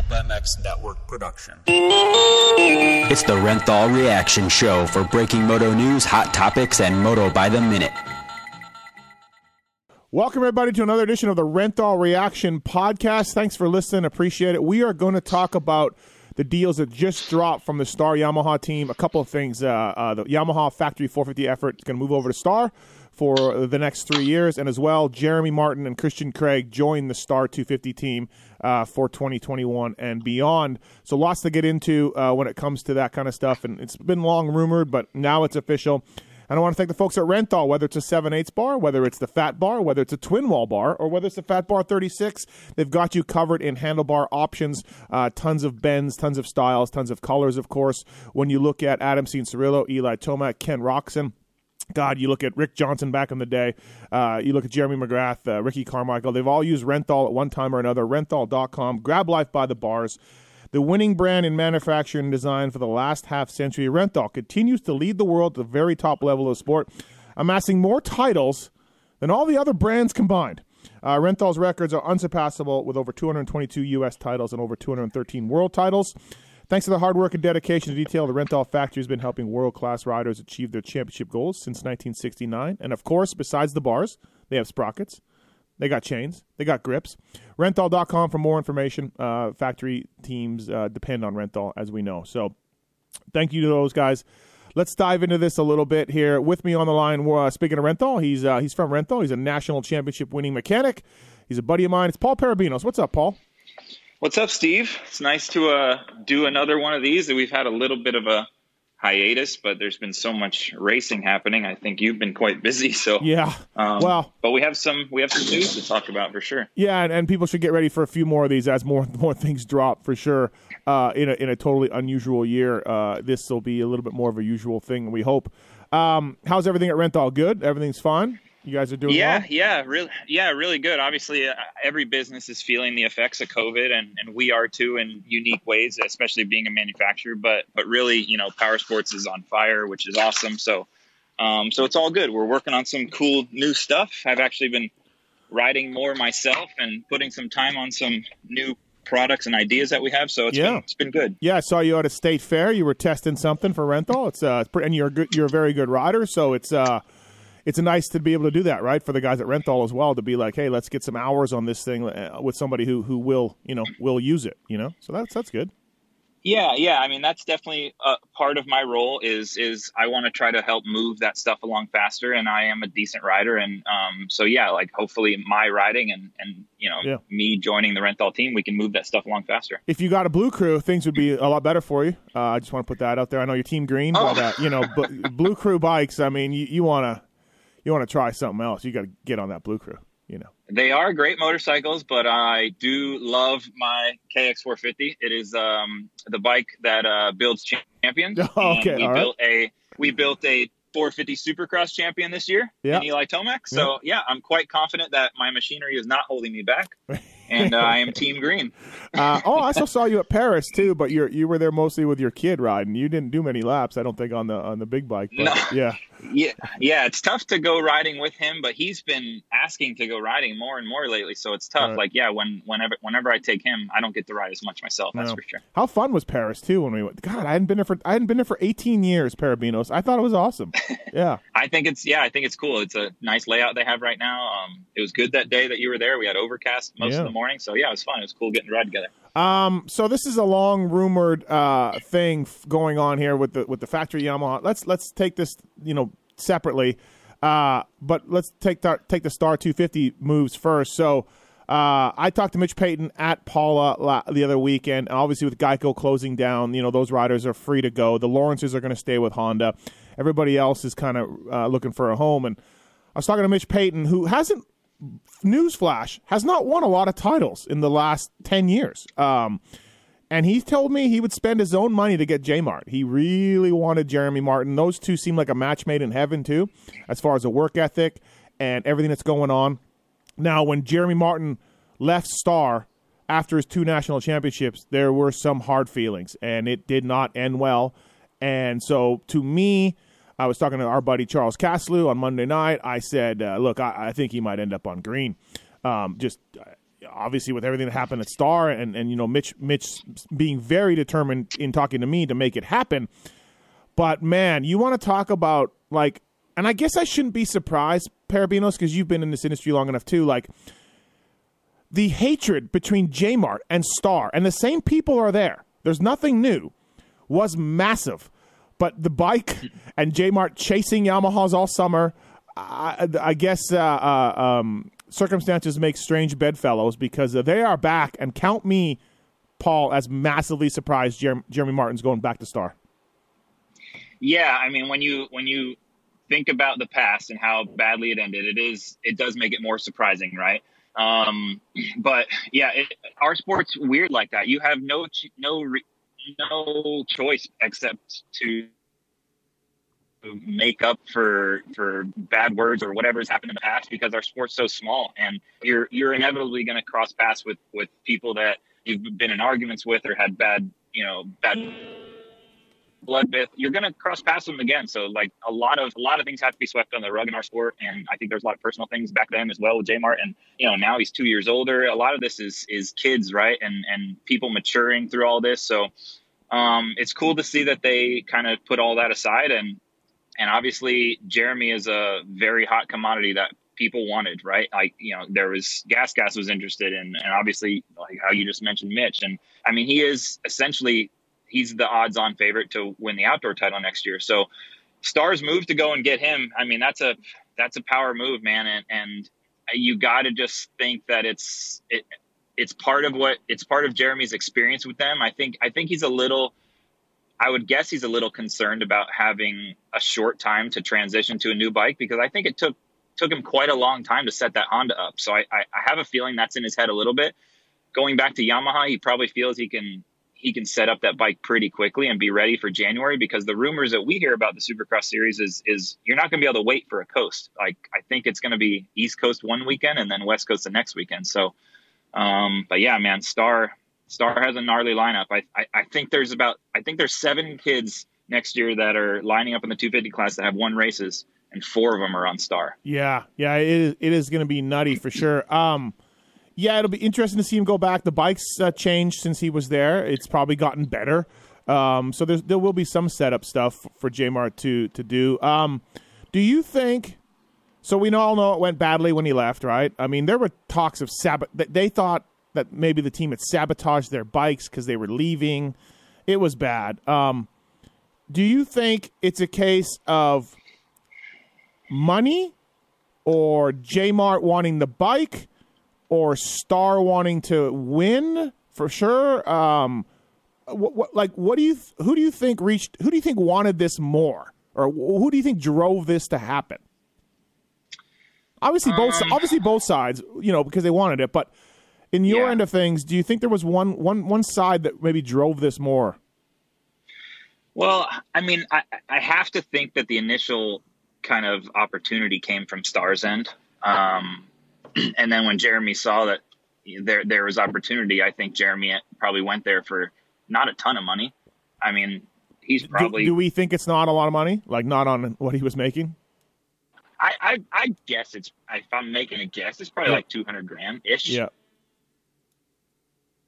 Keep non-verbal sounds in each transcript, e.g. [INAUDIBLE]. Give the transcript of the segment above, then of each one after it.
Top MX Network production. It's the Renthal Reaction Show for breaking moto news, hot topics, and moto by the minute. Welcome, everybody, to another edition of the Renthal Reaction Podcast. Thanks for listening. Appreciate it. We are going to talk about the deals that just dropped from the Star Yamaha team. A couple of things. Uh, uh, the Yamaha Factory 450 effort is going to move over to Star for the next three years, and as well, Jeremy Martin and Christian Craig join the Star 250 team uh, for 2021 and beyond. So lots to get into uh, when it comes to that kind of stuff, and it's been long rumored, but now it's official. And I want to thank the folks at Renthal, whether it's a 7 8 bar, whether it's the Fat Bar, whether it's a Twin Wall bar, or whether it's the Fat Bar 36. They've got you covered in handlebar options, uh, tons of bends, tons of styles, tons of colors, of course. When you look at Adam Cianciarulo, Eli Tomac, Ken Roczen, God, you look at Rick Johnson back in the day. Uh, you look at Jeremy McGrath, uh, Ricky Carmichael. They've all used Renthal at one time or another. Renthal.com. Grab life by the bars. The winning brand in manufacturing and design for the last half century, Renthal continues to lead the world to the very top level of sport, amassing more titles than all the other brands combined. Uh, Renthal's records are unsurpassable with over 222 U.S. titles and over 213 world titles. Thanks to the hard work and dedication to detail, the Renthal factory has been helping world class riders achieve their championship goals since 1969. And of course, besides the bars, they have sprockets, they got chains, they got grips. Renthal.com for more information. Uh, factory teams uh, depend on Renthal, as we know. So thank you to those guys. Let's dive into this a little bit here. With me on the line, uh, speaking of Renthal, he's uh, he's from Renthal. He's a national championship winning mechanic. He's a buddy of mine. It's Paul Perebijnos. What's up, Paul? What's up, Steve? It's nice to uh, do another one of these. We've had a little bit of a hiatus, but there's been so much racing happening. I think you've been quite busy. [LAUGHS] So yeah, um, well, but we have some we have some news to talk about for sure. Yeah, and, and people should get ready for a few more of these as more [LAUGHS] more things drop for sure. Uh, in a in a totally unusual year, uh, this will be a little bit more of a usual thing. We hope. Um, how's everything at Renthal? Good. Everything's fine. You guys are doing yeah, well? yeah, really, yeah, really good. Obviously, uh, every business is feeling the effects of COVID, and, and we are too in unique ways, especially being a manufacturer. But but really, you know, power sports is on fire, which is awesome. So um, so it's all good. We're working on some cool new stuff. I've actually been riding more myself and putting some time on some new products and ideas that we have. So it's yeah. been, it's been good. Yeah, I saw you at a state fair. You were testing something for Renthal. It's uh, and you're a good, you're a very good rider. So it's uh it's nice to be able to do that, right? For the guys at Renthal as well to be like, hey, let's get some hours on this thing uh, with somebody who who will you know will use it, you know. So that's that's good. Yeah, yeah. I mean, that's definitely a part of my role. Is is I want to try to help move that stuff along faster, and I am a decent rider, and um, so yeah, like hopefully my riding and and you know yeah. me joining the Renthal team, we can move that stuff along faster. If you got a blue crew, things would be a lot better for you. Uh, I just want to put that out there. I know you're team green, oh. but uh, you know, blue crew bikes. I mean, you, you want to you want to try something else, you got to get on that Blue Crew. You know, they are great motorcycles, but I do love my KX450. It is um, the bike that uh, builds champions. [LAUGHS] okay, we all built right. a we built a 450 Supercross champion this year in Eli Tomac. So yeah, I'm quite confident that my machinery is not holding me back. [LAUGHS] and uh, I am Team Green. [LAUGHS] uh, oh, I also saw you at Perris too, but you you were there mostly with your kid riding. You didn't do many laps, I don't think, on the on the big bike. no, yeah, yeah, yeah. It's tough to go riding with him, but he's been asking to go riding more and more lately. So it's tough. Right. Like, yeah, when whenever whenever I take him, I don't get to ride as much myself. That's no. for sure. How fun was Perris too when we went? God, I hadn't been there for I hadn't been there for 18 years. Perebijnos. I thought it was awesome. [LAUGHS] Yeah, I think it's yeah, I think it's cool. It's a nice layout they have right now. Um, it was good that day that you were there. We had overcast most yeah. of the morning, so yeah, it was fun. It was cool getting to ride together. Um, so this is a long rumored uh, thing f- going on here with the with the factory Yamaha. Let's let's take this you know separately, uh, but let's take the, take the Star 250 moves first. So. Uh, I talked to Mitch Payton at Pala la- the other weekend. Obviously, with Geico closing down, you know those riders are free to go. The Lawrences are going to stay with Honda. Everybody else is kind of uh, looking for a home. And I was talking to Mitch Payton, who hasn't newsflash, has not won a lot of titles in the last 10 years. Um, and he told me he would spend his own money to get J Mart. He really wanted Jeremy Martin. Those two seem like a match made in heaven, too, as far as the work ethic and everything that's going on. Now, when Jeremy Martin left Star after his two national championships, there were some hard feelings, and it did not end well. And so, to me, I was talking to our buddy Charles Caslew on Monday night. I said, uh, "Look, I, I, think he might end up on green. Um, just obviously with everything that happened at Star and and you know Mitch Mitch being very determined in talking to me to make it happen. But man, you want to talk about like, and I guess I shouldn't be surprised, Perebijnos, because you've been in this industry long enough too. Like the hatred between Jmart and Star, and the same people are there. There's nothing new. Was massive, but the bike and Jmart chasing Yamahas all summer. I, I guess uh, uh, um, circumstances make strange bedfellows because they are back, and count me, Paul, as massively surprised Jer- Jeremy Martin's going back to Star. Yeah, I mean when you when you think about the past and how badly it ended, it is it does make it more surprising, right? Um, but yeah, it, our sport's weird like that. You have no no no choice except to make up for for bad words or whatever's happened in the past because our sport's so small and you're you're inevitably going to cross paths with with people that you've been in arguments with or had bad you know bad blood with. You're going to cross paths with them again. So like a lot of a lot of things have to be swept under the rug in our sport and i think there's a lot of personal things back then as well with Jmart and you know now he's two years older. A lot of this is is kids right? And and people maturing through all this. So um, it's cool to see that they kind of put all that aside and and obviously jeremy is a very hot commodity that people wanted right like you know there was gas gas was interested in and obviously like how you just mentioned mitch and i mean he is essentially he's the odds on favorite to win the outdoor title next year. So stars move to go and get him. I mean, that's a, that's a power move, man. And, and you got to just think that it's, it, it's part of what it's part of Jeremy's experience with them. I think, I think he's a little, I would guess he's a little concerned about having a short time to transition to a new bike because I think it took, took him quite a long time to set that Honda up. So I, I, I have a feeling that's in his head a little bit. Going back to Yamaha, he probably feels he can he can set up that bike pretty quickly and be ready for January because the rumors that we hear about the Supercross series is is you're not going to be able to wait for a coast. Like I think it's going to be East Coast one weekend and then West Coast the next weekend. So, um, but yeah, man, Star Star has a gnarly lineup. I, I I think there's about I think there's seven kids next year that are lining up in the 250 class that have won races and four of them are on Star. Yeah, yeah, it is it is going to be nutty for sure. Um yeah, it'll be interesting to see him go back. The bike's uh, changed since he was there. It's probably gotten better. Um, so there will be some setup stuff for Jmart to to do. Um, do you think? So we all know it went badly when he left, right? I mean, there were talks of sabot. They thought that maybe the team had sabotaged their bikes because they were leaving. It was bad. Um, do you think it's a case of money or Jmart wanting the bike? or Star wanting to win for sure. Um, what, what, like what do you who do you think reached who do you think wanted this more or who do you think drove this to happen? Obviously both um, obviously both sides, you know, because they wanted it, but in your yeah. end of things, do you think there was one one one side that maybe drove this more? Well, I mean, I, I have to think that the initial kind of opportunity came from Star's end. Um, [CLEARS THROAT] and then when Jeremy saw that there there was opportunity, I think Jeremy probably went there for not a ton of money. I mean, he's probably. Do, do we think it's not a lot of money? Like not on what he was making? I I, I guess it's if I'm making a guess, it's probably like two hundred grand ish. Yeah.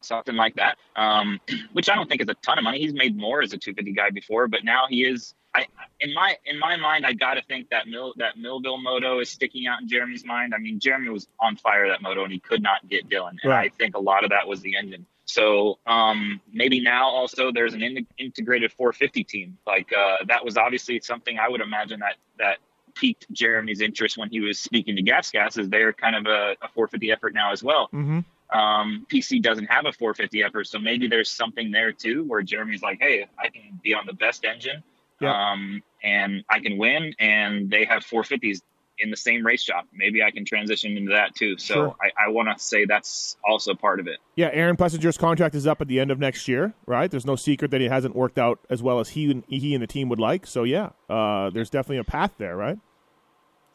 Something like that, um, [CLEARS THROAT] which I don't think is a ton of money. He's made more as a 250 guy before, but now he is I in my in my mind, I got to think that Mill that Millville moto is sticking out in Jeremy's mind. I mean, Jeremy was on fire that moto, and he could not get Dylan, and right. I think a lot of that was the engine. So um, maybe now also there's an in- integrated 450 team. Like uh, that was obviously something I would imagine that that piqued Jeremy's interest when he was speaking to Gas Gas. Is they're kind of a, a 450 effort now as well. Mm-hmm. Um, PC doesn't have a 450 effort, so maybe there's something there too where Jeremy's like, hey, I can be on the best engine um, and I can win. And they have 450s in the same race shop. Maybe I can transition into that too. So sure. I, I want to say that's also part of it. Yeah, Aaron Plessinger's contract is up at the end of next year, right? There's no secret that he hasn't worked out as well as he and he and the team would like. So yeah, uh, there's definitely a path there, right?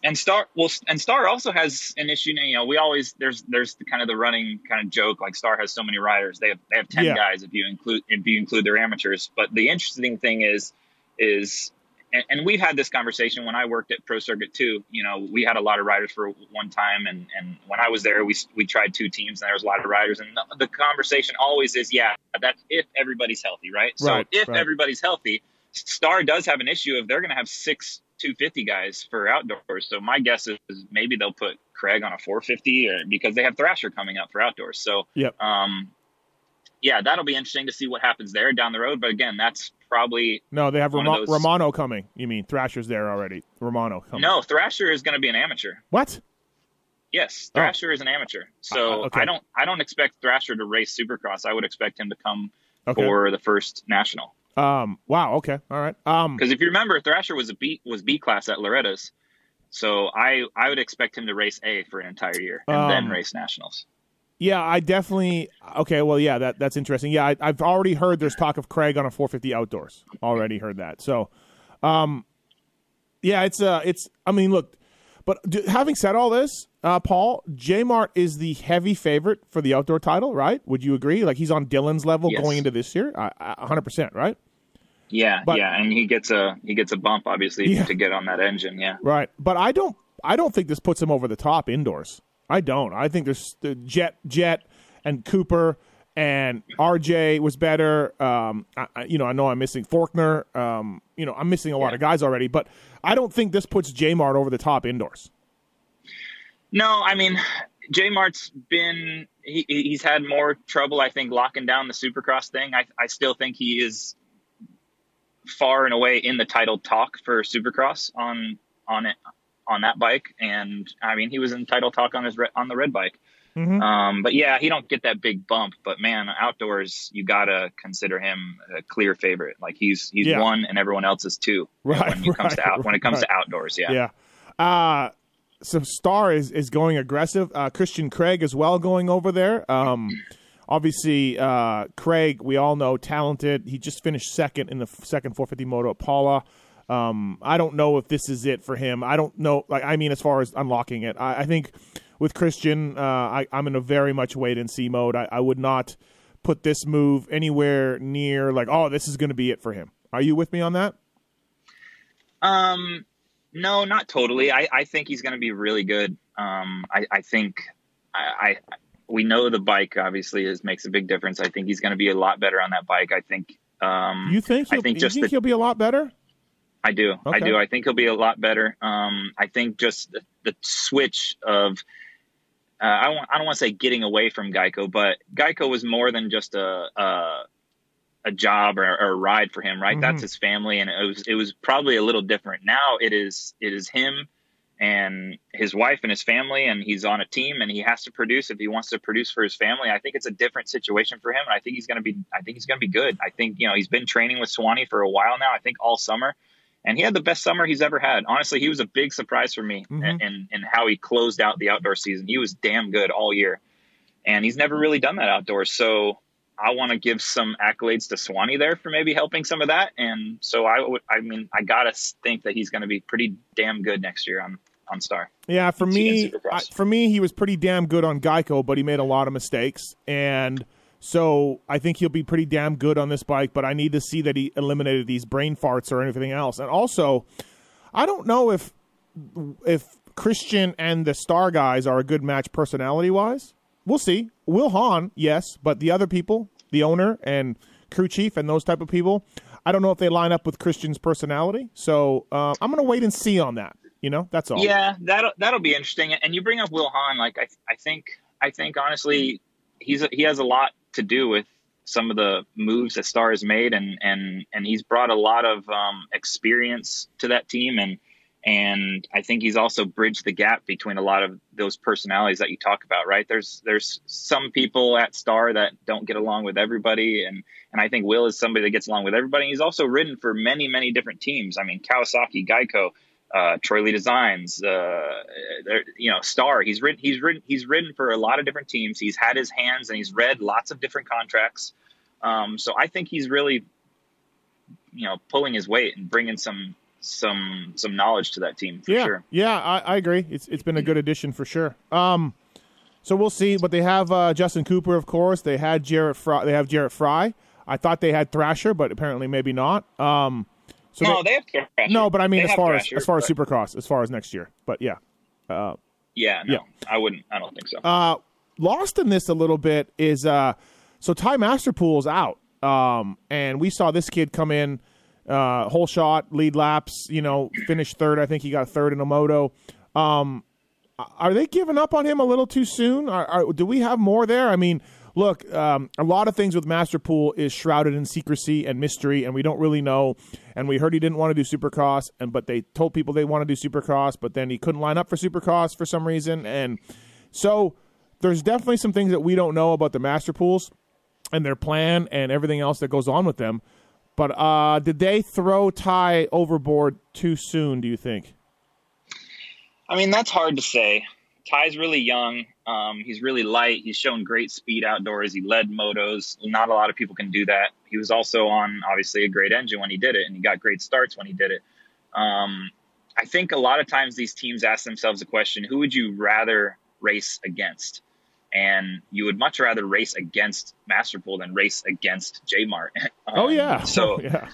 And Star, well, and Star also has an issue. You know, we always there's there's the kind of the running kind of joke like Star has so many riders. They have they have ten yeah. guys if you include if you include their amateurs. But the interesting thing is is and, and, we've had this conversation when I worked at Pro Circuit too. You know, we had a lot of riders for one time, and and when I was there, we we tried two teams, and there was a lot of riders, and the, the conversation always is, yeah, that's if everybody's healthy, right? So if right. everybody's healthy, Star does have an issue of they're going to have six 250 guys for outdoors. So my guess is maybe they'll put Craig on a 450 or because they have Thrasher coming up for outdoors. So yep. um, yeah, that'll be interesting to see what happens there down the road. But again, that's probably no. They have those... Romano coming. You mean Thrasher's there already? Romano coming. No, Thrasher is going to be an amateur. What? Yes, oh. Thrasher oh. is an amateur. So uh, okay. I don't I don't expect Thrasher to race Supercross. I would expect him to come okay. for the first national. Um. Wow. Okay. All right. Um. Because if you remember, Thrasher was a B was B class at Loretta's, so I I would expect him to race A for an entire year and um, then race nationals. Yeah, I definitely. Okay, well, yeah, that that's interesting. Yeah, I, have already heard there's talk of Craig on a 450 outdoors. Already heard that. So, um, yeah, it's uh, it's. I mean, look, but do, having said all this, uh, Paul J Mart is the heavy favorite for the outdoor title, right? Would you agree? Like he's on Dylan's level yes. going into this year, hundred percent, right? Yeah, but, yeah, and he gets a he gets a bump obviously yeah. to get on that engine. Yeah, right. But I don't I don't think this puts him over the top indoors. I don't. I think there's the Jett, Jett, and Cooper and RJ was better. Um, I, you know, I know I'm missing Forkner. Um, you know, I'm missing a lot yeah. of guys already, but I don't think this puts J Mart over the top indoors. No, I mean, J Mart's been he, he's had more trouble, I think, locking down the Supercross thing. I I still think he is far and away in the title talk for Supercross on on it on that bike, and I mean he was in title talk on his on the red bike. Mm-hmm. Um, but yeah, he don't get that big bump. But man, outdoors you gotta consider him a clear favorite. Like he's he's Yeah. one, and everyone else is two. Right, when it comes to right, out when it comes right. to outdoors, yeah. Yeah. Uh, so Star is, is going aggressive. Uh, Christian Craig as well going over there. Um, obviously, uh, Craig, we all know, talented. He just finished second in the second 450 moto at Pala. Um, I don't know if this is it for him. I don't know. Like, I mean, as far as unlocking it, I, I think with Christian, uh, I, I'm in a very much wait and see mode. I, I would not put this move anywhere near like, oh, this is going to be it for him. Are you with me on that? Um, no, not totally. I, I think he's going to be really good. Um, I, I think I, I we know the bike obviously is makes a big difference. I think he's going to be a lot better on that bike. I think. Um, You think? I He'll, think you just think the- he'll be a lot better? I do. I do. I think he'll be a lot better. Um, I think just the, the switch of uh, I don't I don't want to say getting away from Geico, but Geico was more than just a a, a job or, or a ride for him, right? Mhm. That's his family, and it was it was probably a little different. Now it is it is him and his wife and his family, and he's on a team, and he has to produce if he wants to produce for his family. I think it's a different situation for him, and I think he's going to be I think he's going to be good. I think you know he's been training with Swanee for a while now. I think all summer and he had the best summer he's ever had. Honestly, he was a big surprise for me Mhm. in, in, in how he closed out the outdoor season. He was damn good all year, and he's never really done that outdoors. So I want to give some accolades to Swanee there for maybe helping some of that. And so I would, I mean, I gotta think that he's going to be pretty damn good next year on on Star. Yeah, for me, I, for me, he was pretty damn good on Geico, but he made a lot of mistakes, and so I think he'll be pretty damn good on this bike. But I need to see that he eliminated these brain farts or anything else. And also, I don't know if if Christian and the Star guys are a good match personality wise. We'll see. Will Hahn, yes, but the other people, the owner and crew chief and those type of people, I don't know if they line up with Christian's personality. So uh, I'm going to wait and see on that. You know, that's all. Yeah, that'll that'll be interesting. And you bring up Will Hahn, like I I think I think honestly he's he has a lot to do with some of the moves that Star has made, and and and he's brought a lot of um, experience to that team, and and I think he's also bridged the gap between a lot of those personalities that you talk about. Right? There's there's some people at Star that don't get along with everybody, and and I think Will is somebody that gets along with everybody. He's also ridden for many many different teams. I mean Kawasaki, Geico uh, Troy Lee Designs, uh, you know, Star. He's written, he's written, he's written for a lot of different teams. He's had his hands and he's read lots of different contracts. Um, so I think he's really, you know, pulling his weight and bringing some some some knowledge to that team for yeah, sure. Yeah, I, I agree. It's it's been a good addition for sure. Um, so we'll see. But they have uh, Justin Cooper, of course. They had Jarrett. Fry, they have Jarrett Frye. I thought they had Thrasher, but apparently maybe not. Um, So no, they, they have Thrasher. No, but I mean They as far as Thrasher, as far as Supercross, as far as next year. But yeah. Uh, Yeah, no, Yeah. I wouldn't. I don't think so. uh, lost in this a little bit is uh, so Ty Masterpool's out, um, and we saw this kid come in, uh, whole shot, lead laps, you know, finished third. I think he got third in a moto. Um, are they giving up on him a little too soon? Are, are, do we have more there? I mean, look, um, a lot of things with Masterpool is shrouded in secrecy and mystery, and we don't really know. And we heard he didn't want to do Supercross, and but they told people they want to do Supercross, but then he couldn't line up for Supercross for some reason, and so there's definitely some things that we don't know about the Masterpools and their plan and everything else that goes on with them. But uh, did they throw Ty overboard too soon? Do you think? I mean, that's hard to say. Ty's really young. Um, he's really light. He's shown great speed outdoors. He led motos. Not a lot of people can do that. He was also on obviously a great engine when he did it, and he got great starts when he did it. Um, I think a lot of times these teams ask themselves the question: Who would you rather race against? And you would much rather race against Masterpool than race against J Mart. [LAUGHS] oh yeah. So [LAUGHS] yeah.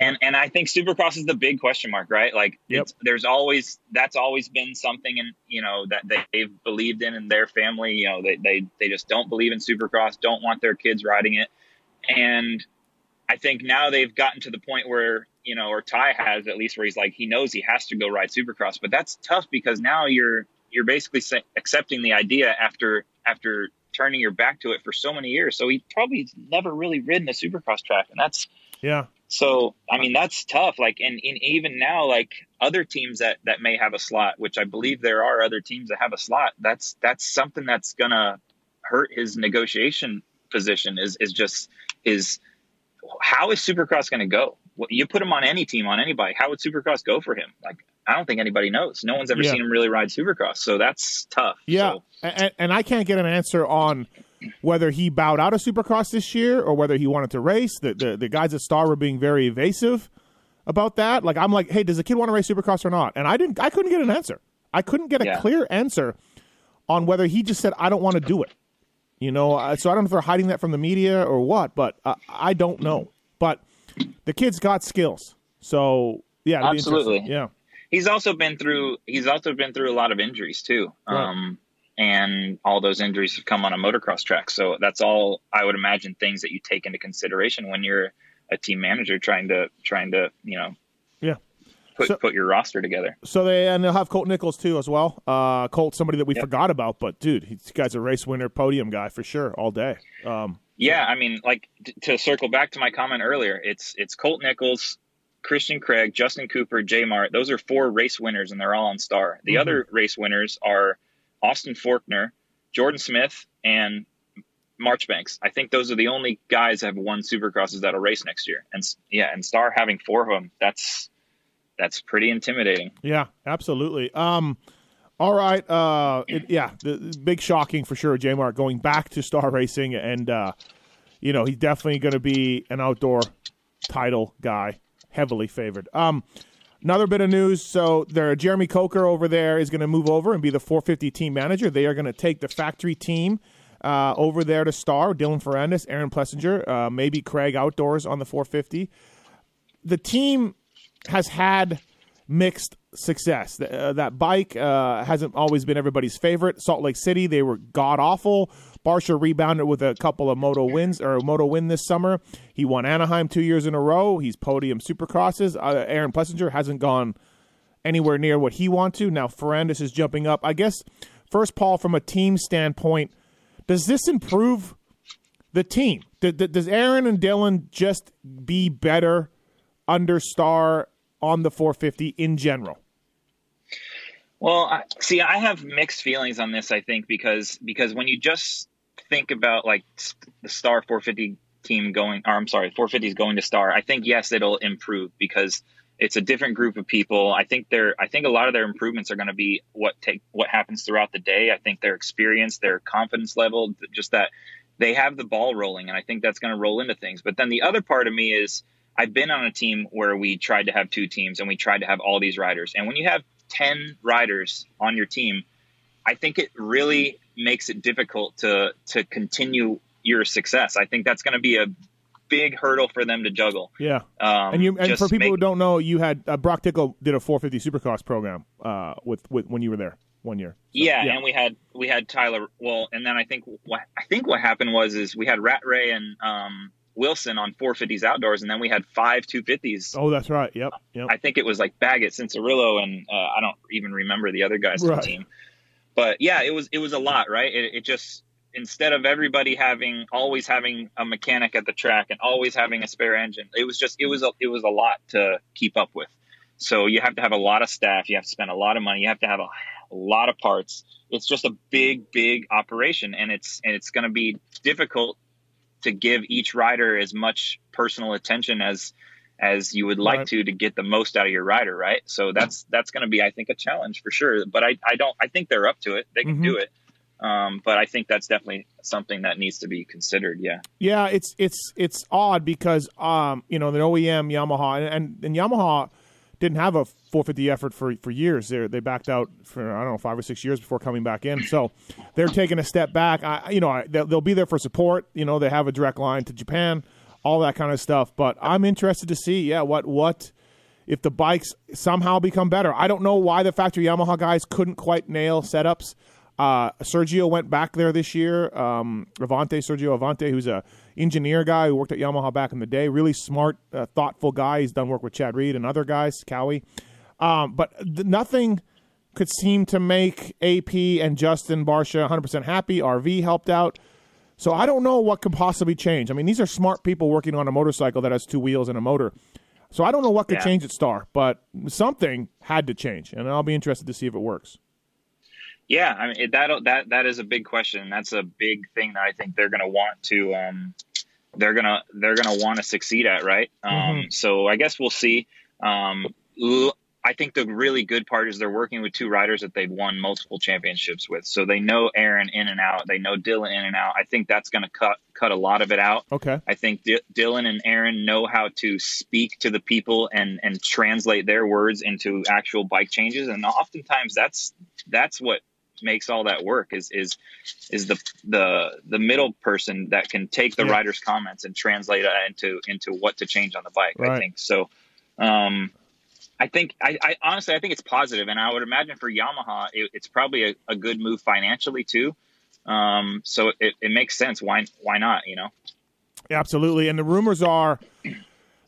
And and I think Supercross is the big question mark, right? Like, Yep. it's, there's always that's always been something, and you know that they've believed in in their family. You know, they they they just don't believe in Supercross, don't want their kids riding it, and I think now they've gotten to the point where you know, or Ty has at least where he's like he knows he has to go ride Supercross, but that's tough because now you're you're basically accepting the idea after after turning your back to it for so many years. So he probably never really ridden a Supercross track, and that's Yeah. So I mean that's tough. Like and, and even now, like other teams that that may have a slot, which I believe there are other teams that have a slot. That's that's something that's gonna hurt his negotiation position. Is is just is how is Supercross gonna go? You put him on any team, on anybody. How would Supercross go for him? Like I don't think anybody knows. No one's ever Yeah. seen him really ride Supercross, so that's tough. Yeah, So, and, and I can't get an answer on whether he bowed out of Supercross this year or whether he wanted to race. The the, the guys at Star were being very evasive about that. Like I'm like, hey, does the kid want to race Supercross or not? And I didn't. I couldn't get an answer. I couldn't get a Yeah. clear answer on whether he just said I don't want to do it. You know, uh, so I don't know if they're hiding that from the media or what, but uh, I don't know. But the kid's got skills, so yeah, Absolutely. yeah. he's also been through he's also been through a lot of injuries too Right. um and all those injuries have come on a motocross track so that's all i would imagine things that you take into consideration when you're a team manager trying to trying to you know Yeah. put So- put your roster together So they and they'll have Colt Nichols too as well. Uh, Colt, somebody that we forgot about, but dude, he's this guy's a race winner, podium guy for sure, all day. Um, yeah i mean like t- to circle back to my comment earlier it's it's colt nichols christian craig justin cooper j mart those are four race winners and they're all on star the Mhm. other race winners are austin forkner jordan smith and marchbanks i think those are the only guys that have won supercrosses that'll race next year and yeah and star having four of them that's that's pretty intimidating yeah, absolutely. Um, all right, uh, it, yeah, the, the big shocking for sure. J Mark going back to Star Racing, and uh, you know he's definitely going to be an outdoor title guy, heavily favored. Um, another bit of news. So there, Jeremy Coker over there is going to move over and be the 450 team manager. They are going to take the factory team uh, over there to Star. Dylan Ferrandis, Aaron Plessinger, uh, maybe Craig Outdoors on the 450. The team has had mixed success. Uh, that bike uh, hasn't always been everybody's favorite. Salt Lake City, they were god awful. Barcia rebounded with a couple of moto wins or a moto win this summer. He won Anaheim two years in a row. He's podium supercrosses. Uh, Aaron Plessinger hasn't gone anywhere near what he wants to. Now Ferrandis is jumping up. I guess first, Paul, from a team standpoint, does this improve the team? Does Aaron and Dylan just be better under Star on the 450 in general? Well, see, I have mixed feelings on this. I think because because when you just think about like the Star 450 team going, or I'm sorry, 450 is going to Star. I think yes, it'll improve because it's a different group of people. I think they're I think a lot of their improvements are going to be what take what happens throughout the day. I think their experience, their confidence level, just that they have the ball rolling, and I think that's going to roll into things. But then the other part of me is I've been on a team where we tried to have two teams and we tried to have all these riders. And when you have 10 riders on your team, I think it really makes it difficult to to continue your success. I think that's going to be a big hurdle for them to juggle. Yeah, Um, and you and for people make- who don't know, you had uh, Broc Tickle did a 450 Supercross program uh, with with when you were there one year. So, yeah, and we had we had Tyler. Well, and then I think what I think what happened was is we had Rat Ray and um, Wilson on 450s outdoors, and then we had five 250s. oh, that's right. Yep, yep. I think it was like Baggett, Cianciarulo, and uh, I don't even remember the other guys on the team. But yeah, it was it was a lot, right? It, it just instead of everybody having always having a mechanic at the track and always having a spare engine, it was just it was a, it was a lot to keep up with. So you have to have a lot of staff, you have to spend a lot of money, you have to have a, a lot of parts. It's just a big, big operation, and it's and it's going to be difficult to give each rider as much personal attention as as you would like Right. to to get the most out of your rider, right? So that's that's going to be, I think, a challenge for sure. But I, I don't, I think they're up to it. They can Mhm. do it. Um, but I think that's definitely something that needs to be considered. Yeah. Yeah, it's it's it's odd because um you know the OEM Yamaha and, and, and Yamaha didn't have a 450 effort for for years. They they backed out for I don't know five or six years before coming back in. So they're taking a step back. I you know I, they'll, they'll be there for support. You know they have a direct line to Japan, all that kind of stuff. But I'm interested to see yeah what what if the bikes somehow become better. I don't know why the factory Yamaha guys couldn't quite nail setups. Uh, Sergio went back there this year. Um, Avante, Sergio Avante, who's a engineer guy who worked at Yamaha back in the day. Really smart, uh, thoughtful guy. He's done work with Chad Reed and other guys, Cowie. Um, but th- nothing could seem to make AP and Justin Barcia 100% happy. RV helped out. So I don't know what could possibly change. I mean, these are smart people working on a motorcycle that has two wheels and a motor. So I don't know what could Yeah. change at Star, but something had to change, and I'll be interested to see if it works. Yeah, I mean that that that is a big question. That's a big thing that I think they're going to want to um, they're gonna they're gonna want to succeed at, right? Um, so I guess we'll see. Um, l- I think the really good part is they're working with two riders that they've won multiple championships with, so they know Aaron in and out. They know Dylan in and out. I think that's going to cut cut a lot of it out. Okay. I think D- Dylan and Aaron know how to speak to the people and and translate their words into actual bike changes, and oftentimes that's that's what makes all that work is is is the the the middle person that can take the Yeah. rider's comments and translate it into into what to change on the bike. I think so. Um, I think I, I honestly I think it's positive, and I would imagine for Yamaha it, it's probably a, a good move financially too. Um, so it, it makes sense. Why why not? You know. Absolutely. And the rumors are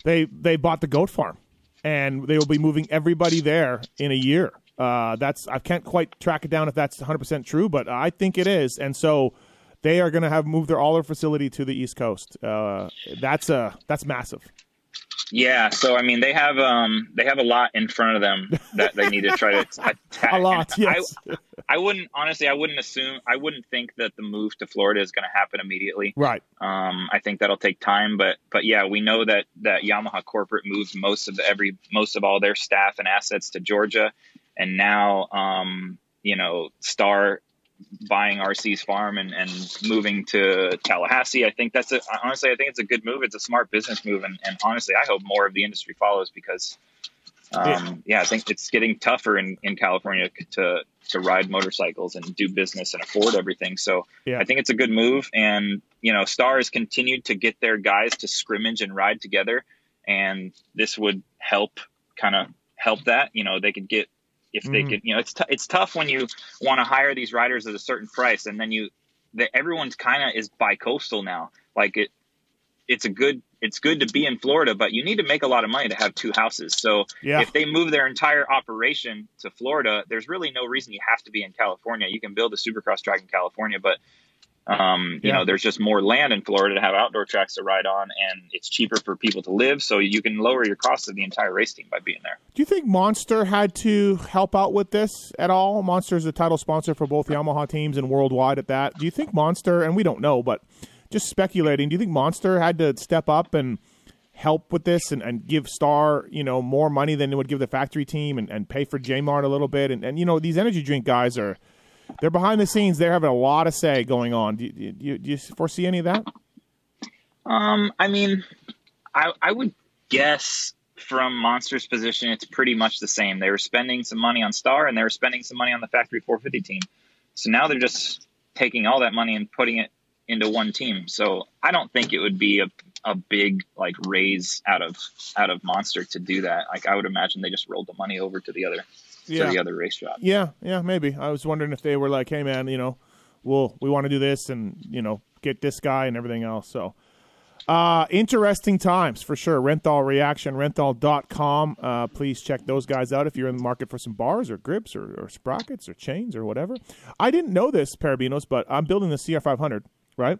they they bought the goat farm and they will be moving everybody there in a year. Uh, that's I can't quite track it down if that's 100% true, but I think it is. And so they are going to have moved their all their facility to the East Coast. Uh, that's a that's massive. Yeah, so I mean, they have um they have a lot in front of them that they need to try to [LAUGHS] attack. A lot, And yes. I, I wouldn't honestly, I wouldn't assume, I wouldn't think that the move to Florida is going to happen immediately. Right. Um, I think that'll take time, but but yeah, we know that that Yamaha corporate moved most of every most of all their staff and assets to Georgia, and now um you know Star buying RC's farm and, and moving to Tallahassee. I think that's a honestly, I think it's a good move. It's a smart business move, and, and honestly, I hope more of the industry follows because, um, Yeah. yeah. I think it's getting tougher in, in California to to ride motorcycles and do business and afford everything. So Yeah. I think it's a good move, and you know, Star has continued to get their guys to scrimmage and ride together, and this would help kind of help that. You know, they could get if they Mhm. could, you know, it's t- it's tough when you want to hire these riders at a certain price, and then you, that everyone's kind of is bi-coastal now. Like it, it's a good, it's good to be in Florida, but you need to make a lot of money to have two houses. So Yeah. if they move their entire operation to Florida, there's really no reason you have to be in California. You can build a supercross track in California, but um, you Yeah. know, there's just more land in Florida to have outdoor tracks to ride on, and it's cheaper for people to live. So you can lower your cost of the entire race team by being there. Do you think Monster had to help out with this at all? Monster is the title sponsor for both Yamaha teams and worldwide at that. Do you think Monster, and we don't know, but just speculating, do you think Monster had to step up and help with this and, and give Star, you know, more money than it would give the factory team and, and pay for J-Mart a little bit? And, and, you know, these energy drink guys are, they're behind the scenes. They're having a lot of say going on. Do you, do you, do you foresee any of that? Um, I mean, I I would guess from Monster's position, it's pretty much the same. They were spending some money on Star, and they were spending some money on the Factory 450 team. So now they're just taking all that money and putting it into one team. So I don't think it would be a a big like raise out of out of Monster to do that. Like I would imagine they just rolled the money over to the other Yeah. to the other race shop. Yeah, yeah, maybe. I was wondering if they were like, "Hey, man, you know, we'll we want to do this and you know get this guy and everything else." So, uh, interesting times for sure. Renthal Reaction, renthal.com. Uh, please check those guys out if you're in the market for some bars or grips or, or sprockets or chains or whatever. I didn't know this, Perebijnos, but I'm building the CR500, right?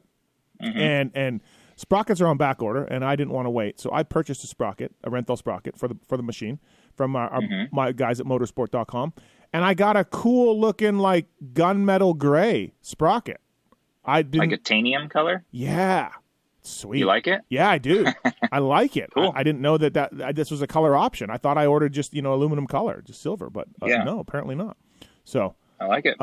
And and sprockets are on back order, and I didn't want to wait, so I purchased a sprocket, a Renthal sprocket for the for the machine from our, our my guys at motorsport.com, and I got a cool looking like gunmetal gray sprocket. I didn't. Like a tanium color. yeah, sweet. You like it? Yeah, I do. [LAUGHS] I like it. Cool. I, I didn't know that, that that this was a color option. I thought I ordered just you know aluminum color, just silver, but uh, Yeah. no, apparently not. So I like it.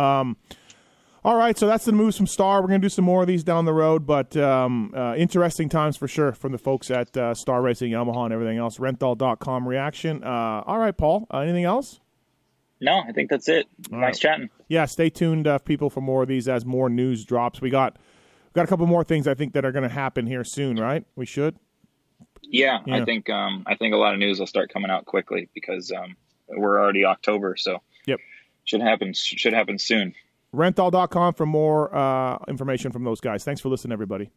All right, so that's the moves from Star. We're going to do some more of these down the road, but um, uh, interesting times for sure from the folks at uh, Star Racing, Yamaha, and everything else. Renthal.com reaction. Uh, all right, Paul, uh, anything else? no, I think that's it. nice right. chatting. Yeah, stay tuned, uh, people, for more of these as more news drops. We got we got a couple more things I think that are going to happen here soon, right? We should. Yeah, Yeah. I think um, I think a lot of news will start coming out quickly because um, we're already October, so Yep. should happen should happen soon. Renthal.com for more uh, information from those guys. Thanks for listening, everybody.